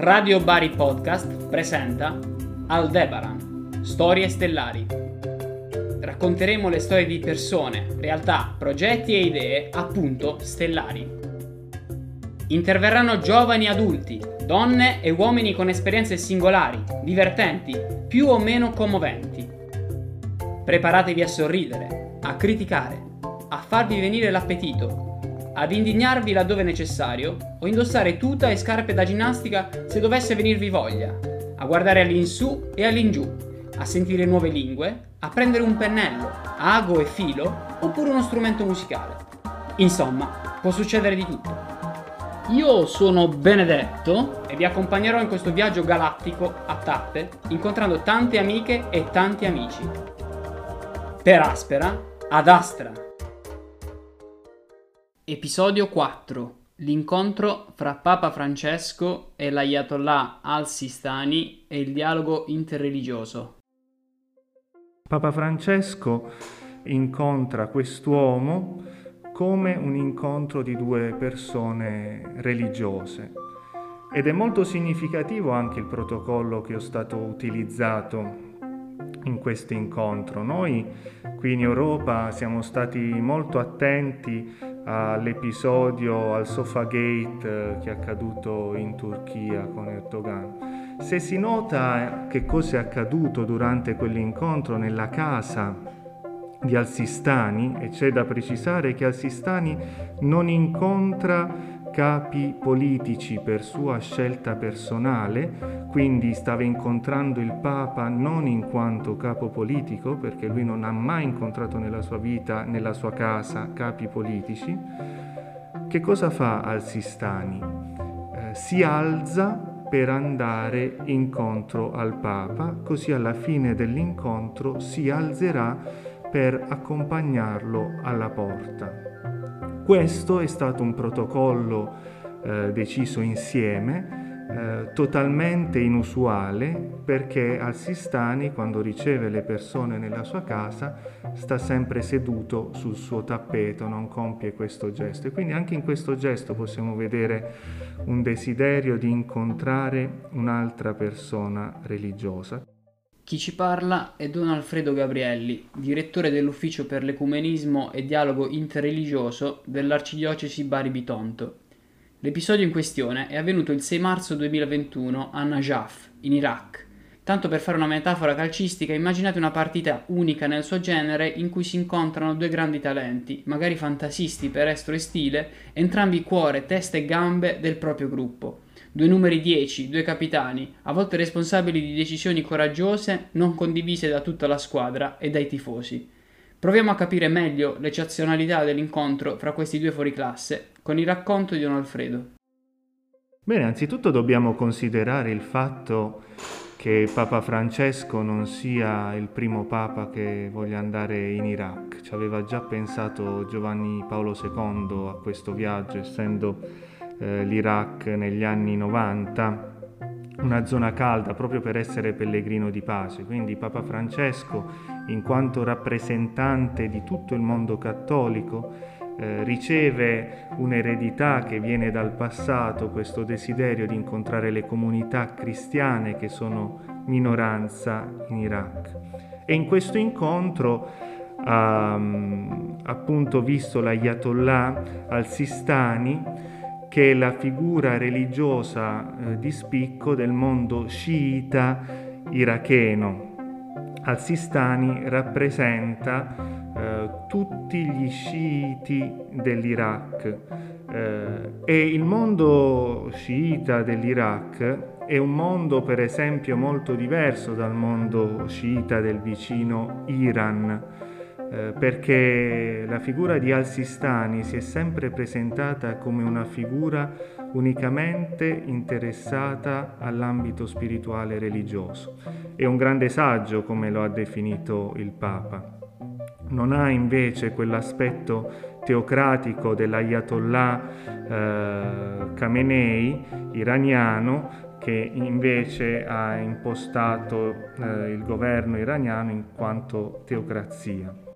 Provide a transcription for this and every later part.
Radio Bari Podcast presenta Aldebaran, Storie stellari. Racconteremo le storie di persone, realtà, progetti e idee, appunto, stellari. Interverranno giovani adulti, donne e uomini con esperienze singolari, divertenti, più o meno commoventi. Preparatevi a sorridere, a criticare, a farvi venire l'appetito ad indignarvi laddove necessario o indossare tuta e scarpe da ginnastica se dovesse venirvi voglia, a guardare all'insù e all'ingiù, a sentire nuove lingue, a prendere un pennello, ago e filo oppure uno strumento musicale. Insomma, può succedere di tutto. Io sono Benedetto e vi accompagnerò in questo viaggio galattico a tappe, incontrando tante amiche e tanti amici. Per Aspera, ad Astra. Episodio 4 L'incontro fra Papa Francesco e l'Ayatollah al-Sistani e il dialogo interreligioso. Papa Francesco incontra quest'uomo come un incontro di due persone religiose ed è molto significativo anche il protocollo che ho stato utilizzato in questo incontro. Noi qui in Europa siamo stati molto attenti all'episodio al Sofagate eh, che è accaduto in Turchia con Erdogan. Se si nota che cosa è accaduto durante quell'incontro nella casa di Al-Sistani, e c'è da precisare che Al-Sistani non incontra capi politici per sua scelta personale, quindi stava incontrando il Papa non in quanto capo politico, perché lui non ha mai incontrato nella sua vita, nella sua casa, capi politici. Che cosa fa Al-Sistani? Eh, si alza per andare incontro al Papa, così alla fine dell'incontro si alzerà per accompagnarlo alla porta. Questo è stato un protocollo eh, deciso insieme, eh, totalmente inusuale perché Al-Sistani quando riceve le persone nella sua casa sta sempre seduto sul suo tappeto, non compie questo gesto e quindi anche in questo gesto possiamo vedere un desiderio di incontrare un'altra persona religiosa. Chi ci parla è Don Alfredo Gabrielli, direttore dell'Ufficio per l'Ecumenismo e Dialogo Interreligioso dell'Arcidiocesi Bari-Bitonto. L'episodio in questione è avvenuto il 6 marzo 2021 a Najaf, in Iraq. Tanto per fare una metafora calcistica, immaginate una partita unica nel suo genere in cui si incontrano due grandi talenti, magari fantasisti per estro e stile, entrambi cuore, testa e gambe del proprio gruppo due numeri 10, due capitani, a volte responsabili di decisioni coraggiose non condivise da tutta la squadra e dai tifosi. Proviamo a capire meglio l'eccezionalità dell'incontro fra questi due fuoriclasse con il racconto di Don Alfredo. Bene, anzitutto dobbiamo considerare il fatto che Papa Francesco non sia il primo Papa che voglia andare in Iraq. Ci aveva già pensato Giovanni Paolo II a questo viaggio, essendo eh, l'Iraq negli anni 90, una zona calda proprio per essere pellegrino di pace. Quindi Papa Francesco, in quanto rappresentante di tutto il mondo cattolico, eh, riceve un'eredità che viene dal passato, questo desiderio di incontrare le comunità cristiane che sono minoranza in Iraq. E in questo incontro ha appunto visto l'Ayatollah al-Sistani che è la figura religiosa eh, di spicco del mondo sciita iracheno. Al-Sistani rappresenta eh, tutti gli sciiti dell'Iraq eh, e il mondo sciita dell'Iraq è un mondo per esempio molto diverso dal mondo sciita del vicino Iran eh, perché la figura di Al-Sistani si è sempre presentata come una figura unicamente interessata all'ambito spirituale e religioso. È un grande saggio, come lo ha definito il Papa. Non ha invece quell'aspetto teocratico dell'Ayatollah eh, Khamenei iraniano che invece ha impostato eh, il governo iraniano in quanto teocrazia.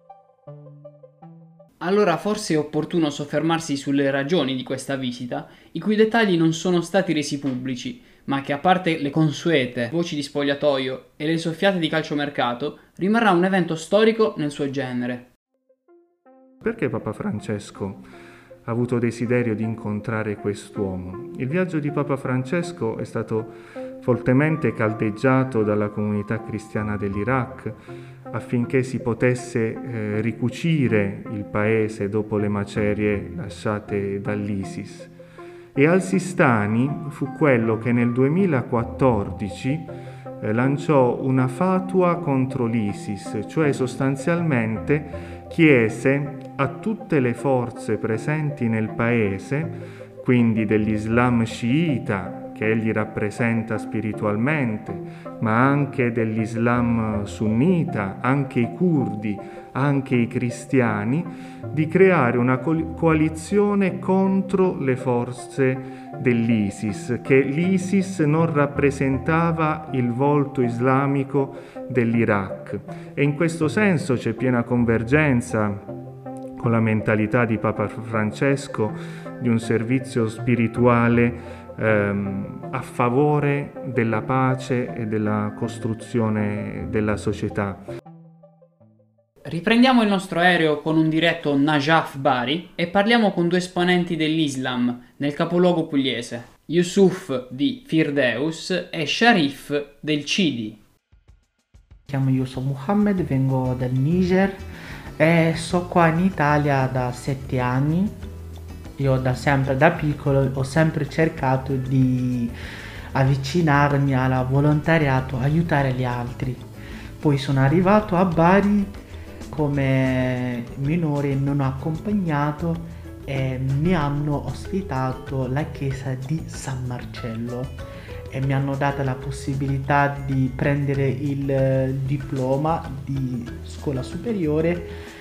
Allora forse è opportuno soffermarsi sulle ragioni di questa visita, i cui dettagli non sono stati resi pubblici, ma che a parte le consuete voci di spogliatoio e le soffiate di calciomercato, rimarrà un evento storico nel suo genere. Perché Papa Francesco ha avuto desiderio di incontrare quest'uomo? Il viaggio di Papa Francesco è stato fortemente caldeggiato dalla comunità cristiana dell'Iraq affinché si potesse eh, ricucire il paese dopo le macerie lasciate dall'ISIS. E al-Sistani fu quello che nel 2014 eh, lanciò una fatua contro l'ISIS, cioè sostanzialmente chiese a tutte le forze presenti nel paese, quindi dell'Islam sciita, che egli rappresenta spiritualmente, ma anche dell'Islam sunnita, anche i curdi, anche i cristiani, di creare una coalizione contro le forze dell'ISIS, che l'ISIS non rappresentava il volto islamico dell'Iraq. E in questo senso c'è piena convergenza con la mentalità di Papa Francesco di un servizio spirituale ehm, a favore della pace e della costruzione della società. Riprendiamo il nostro aereo con un diretto Najaf Bari e parliamo con due esponenti dell'Islam nel capoluogo pugliese, Yusuf di Firdeus e Sharif del Cidi. Mi chiamo Yusuf Muhammad, vengo dal Niger e sto qua in Italia da sette anni io da sempre, da piccolo, ho sempre cercato di avvicinarmi al volontariato, aiutare gli altri. Poi sono arrivato a Bari come minore non accompagnato e mi hanno ospitato la chiesa di San Marcello e mi hanno dato la possibilità di prendere il diploma di scuola superiore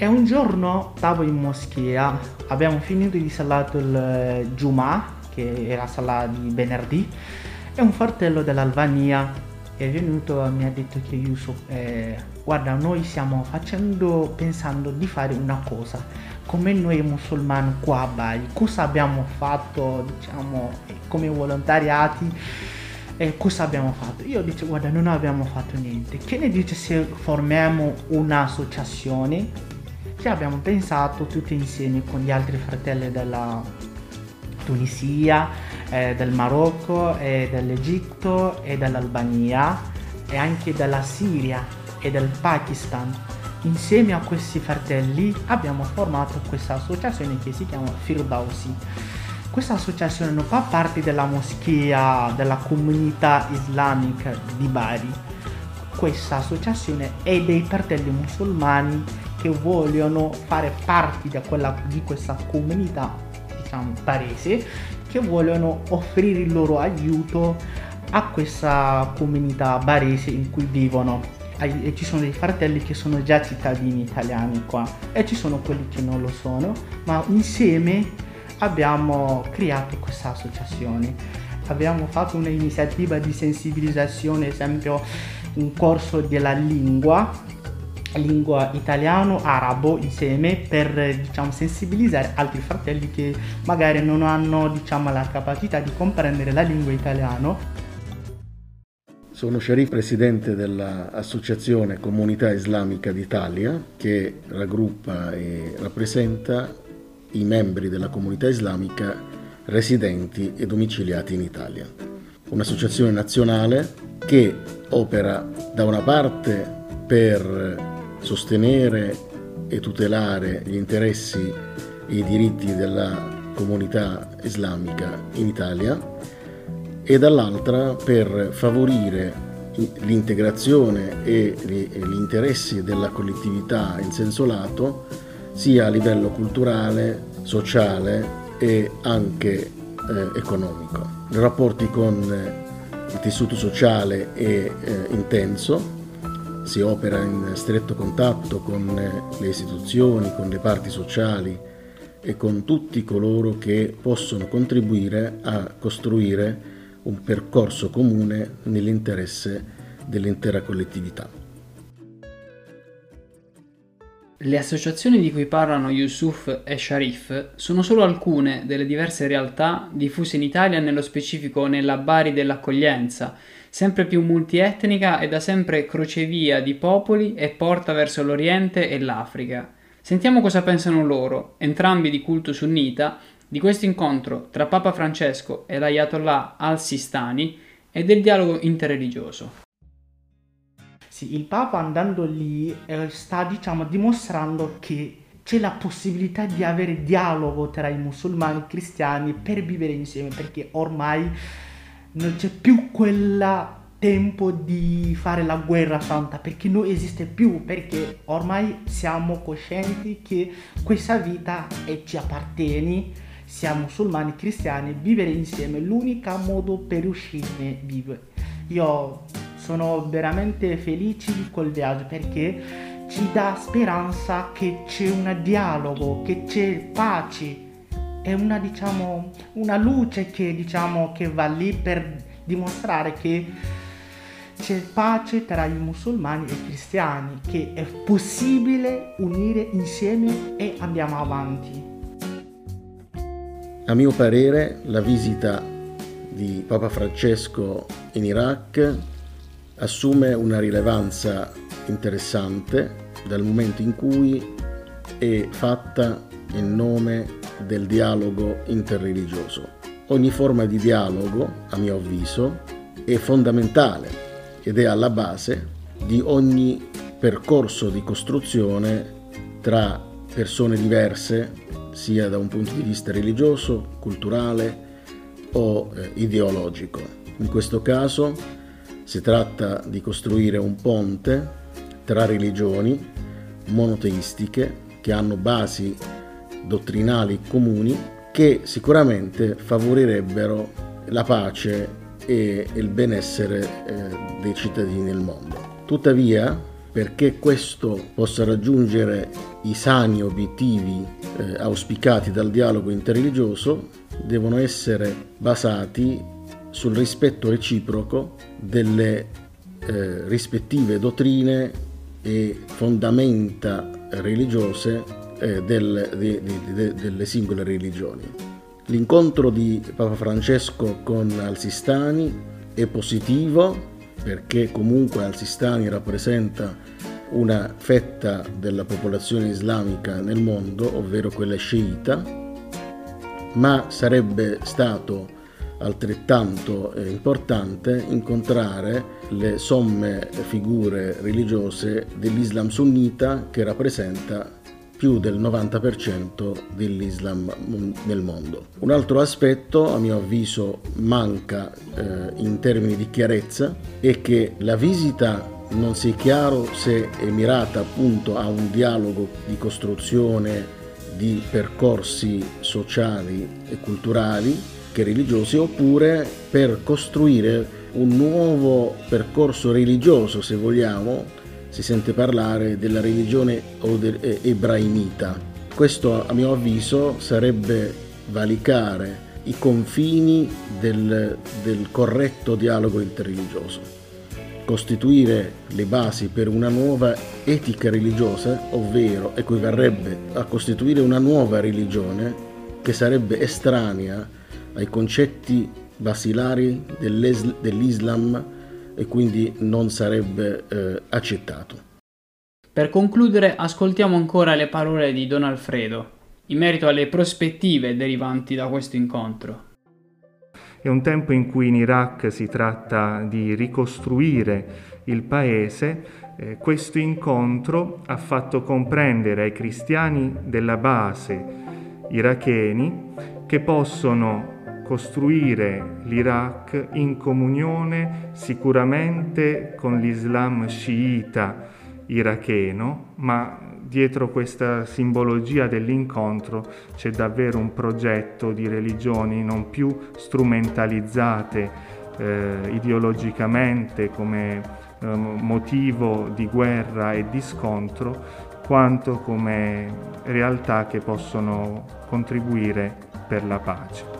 e un giorno stavo in moschea, abbiamo finito di salato il Jum'a, che era sala di venerdì, e un fratello dell'Albania è venuto e mi ha detto che Yusuf, eh, guarda, noi stiamo facendo, pensando di fare una cosa, come noi musulmani qua a Bali, cosa abbiamo fatto, diciamo, come volontariati, eh, cosa abbiamo fatto? Io dico, guarda, non abbiamo fatto niente, che ne dice se formiamo un'associazione che abbiamo pensato tutti insieme con gli altri fratelli della Tunisia, eh, del Marocco, eh, dell'Egitto e dell'Albania e anche della Siria e del Pakistan. Insieme a questi fratelli abbiamo formato questa associazione che si chiama Firdausi. Questa associazione non fa parte della moschea della comunità islamica di Bari. Questa associazione è dei fratelli musulmani che vogliono fare parte di, quella, di questa comunità diciamo barese che vogliono offrire il loro aiuto a questa comunità barese in cui vivono. E ci sono dei fratelli che sono già cittadini italiani qua e ci sono quelli che non lo sono ma insieme abbiamo creato questa associazione. Abbiamo fatto un'iniziativa di sensibilizzazione esempio un corso della lingua lingua italiano-arabo insieme per diciamo, sensibilizzare altri fratelli che magari non hanno diciamo, la capacità di comprendere la lingua italiana. Sono Sharif, presidente dell'Associazione Comunità Islamica d'Italia che raggruppa e rappresenta i membri della comunità islamica residenti e domiciliati in Italia. Un'associazione nazionale che opera da una parte per sostenere e tutelare gli interessi e i diritti della comunità islamica in Italia e dall'altra per favorire l'integrazione e gli interessi della collettività in senso lato sia a livello culturale, sociale e anche eh, economico. I rapporti con il tessuto sociale è eh, intenso si opera in stretto contatto con le istituzioni, con le parti sociali e con tutti coloro che possono contribuire a costruire un percorso comune nell'interesse dell'intera collettività. Le associazioni di cui parlano Yusuf e Sharif sono solo alcune delle diverse realtà diffuse in Italia, nello specifico nella Bari dell'accoglienza, sempre più multietnica e da sempre crocevia di popoli e porta verso l'Oriente e l'Africa. Sentiamo cosa pensano loro, entrambi di culto sunnita, di questo incontro tra Papa Francesco e l'Ayatollah al-Sistani e del dialogo interreligioso. Sì, il Papa andando lì eh, sta diciamo dimostrando che c'è la possibilità di avere dialogo tra i musulmani e i cristiani per vivere insieme perché ormai non c'è più quel tempo di fare la guerra santa perché non esiste più perché ormai siamo coscienti che questa vita ci appartiene siamo musulmani cristiani vivere insieme è l'unico modo per riuscirne a vivere io sono veramente felice di quel viaggio perché ci dà speranza che c'è un dialogo, che c'è pace, è una, diciamo, una luce che, diciamo, che va lì per dimostrare che c'è pace tra i musulmani e i cristiani, che è possibile unire insieme e andiamo avanti. A mio parere la visita di Papa Francesco in Iraq assume una rilevanza interessante dal momento in cui è fatta in nome del dialogo interreligioso. Ogni forma di dialogo, a mio avviso, è fondamentale ed è alla base di ogni percorso di costruzione tra persone diverse, sia da un punto di vista religioso, culturale o eh, ideologico. In questo caso si tratta di costruire un ponte tra religioni monoteistiche che hanno basi dottrinali comuni che sicuramente favorirebbero la pace e il benessere eh, dei cittadini nel mondo. Tuttavia, perché questo possa raggiungere i sani obiettivi eh, auspicati dal dialogo interreligioso, devono essere basati sul rispetto reciproco delle eh, rispettive dottrine e fondamenta religiose eh, del, di, di, di, delle singole religioni. L'incontro di Papa Francesco con Al-Sistani è positivo perché comunque Al-Sistani rappresenta una fetta della popolazione islamica nel mondo, ovvero quella sciita, ma sarebbe stato altrettanto eh, importante incontrare le somme figure religiose dell'Islam sunnita che rappresenta più del 90% dell'Islam nel mondo. Un altro aspetto, a mio avviso, manca eh, in termini di chiarezza è che la visita non sia chiaro se è mirata appunto a un dialogo di costruzione di percorsi sociali e culturali che religiosi oppure per costruire un nuovo percorso religioso, se vogliamo, si sente parlare della religione ebraimita. Questo a mio avviso sarebbe valicare i confini del, del corretto dialogo interreligioso, costituire le basi per una nuova etica religiosa, ovvero equivarrebbe a costituire una nuova religione che sarebbe estranea ai concetti basilari dell'Islam e quindi non sarebbe eh, accettato. Per concludere, ascoltiamo ancora le parole di Don Alfredo in merito alle prospettive derivanti da questo incontro. È un tempo in cui in Iraq si tratta di ricostruire il paese. Eh, questo incontro ha fatto comprendere ai cristiani della base iracheni che possono costruire l'Iraq in comunione sicuramente con l'Islam sciita iracheno, ma dietro questa simbologia dell'incontro c'è davvero un progetto di religioni non più strumentalizzate eh, ideologicamente come eh, motivo di guerra e di scontro, quanto come realtà che possono contribuire per la pace.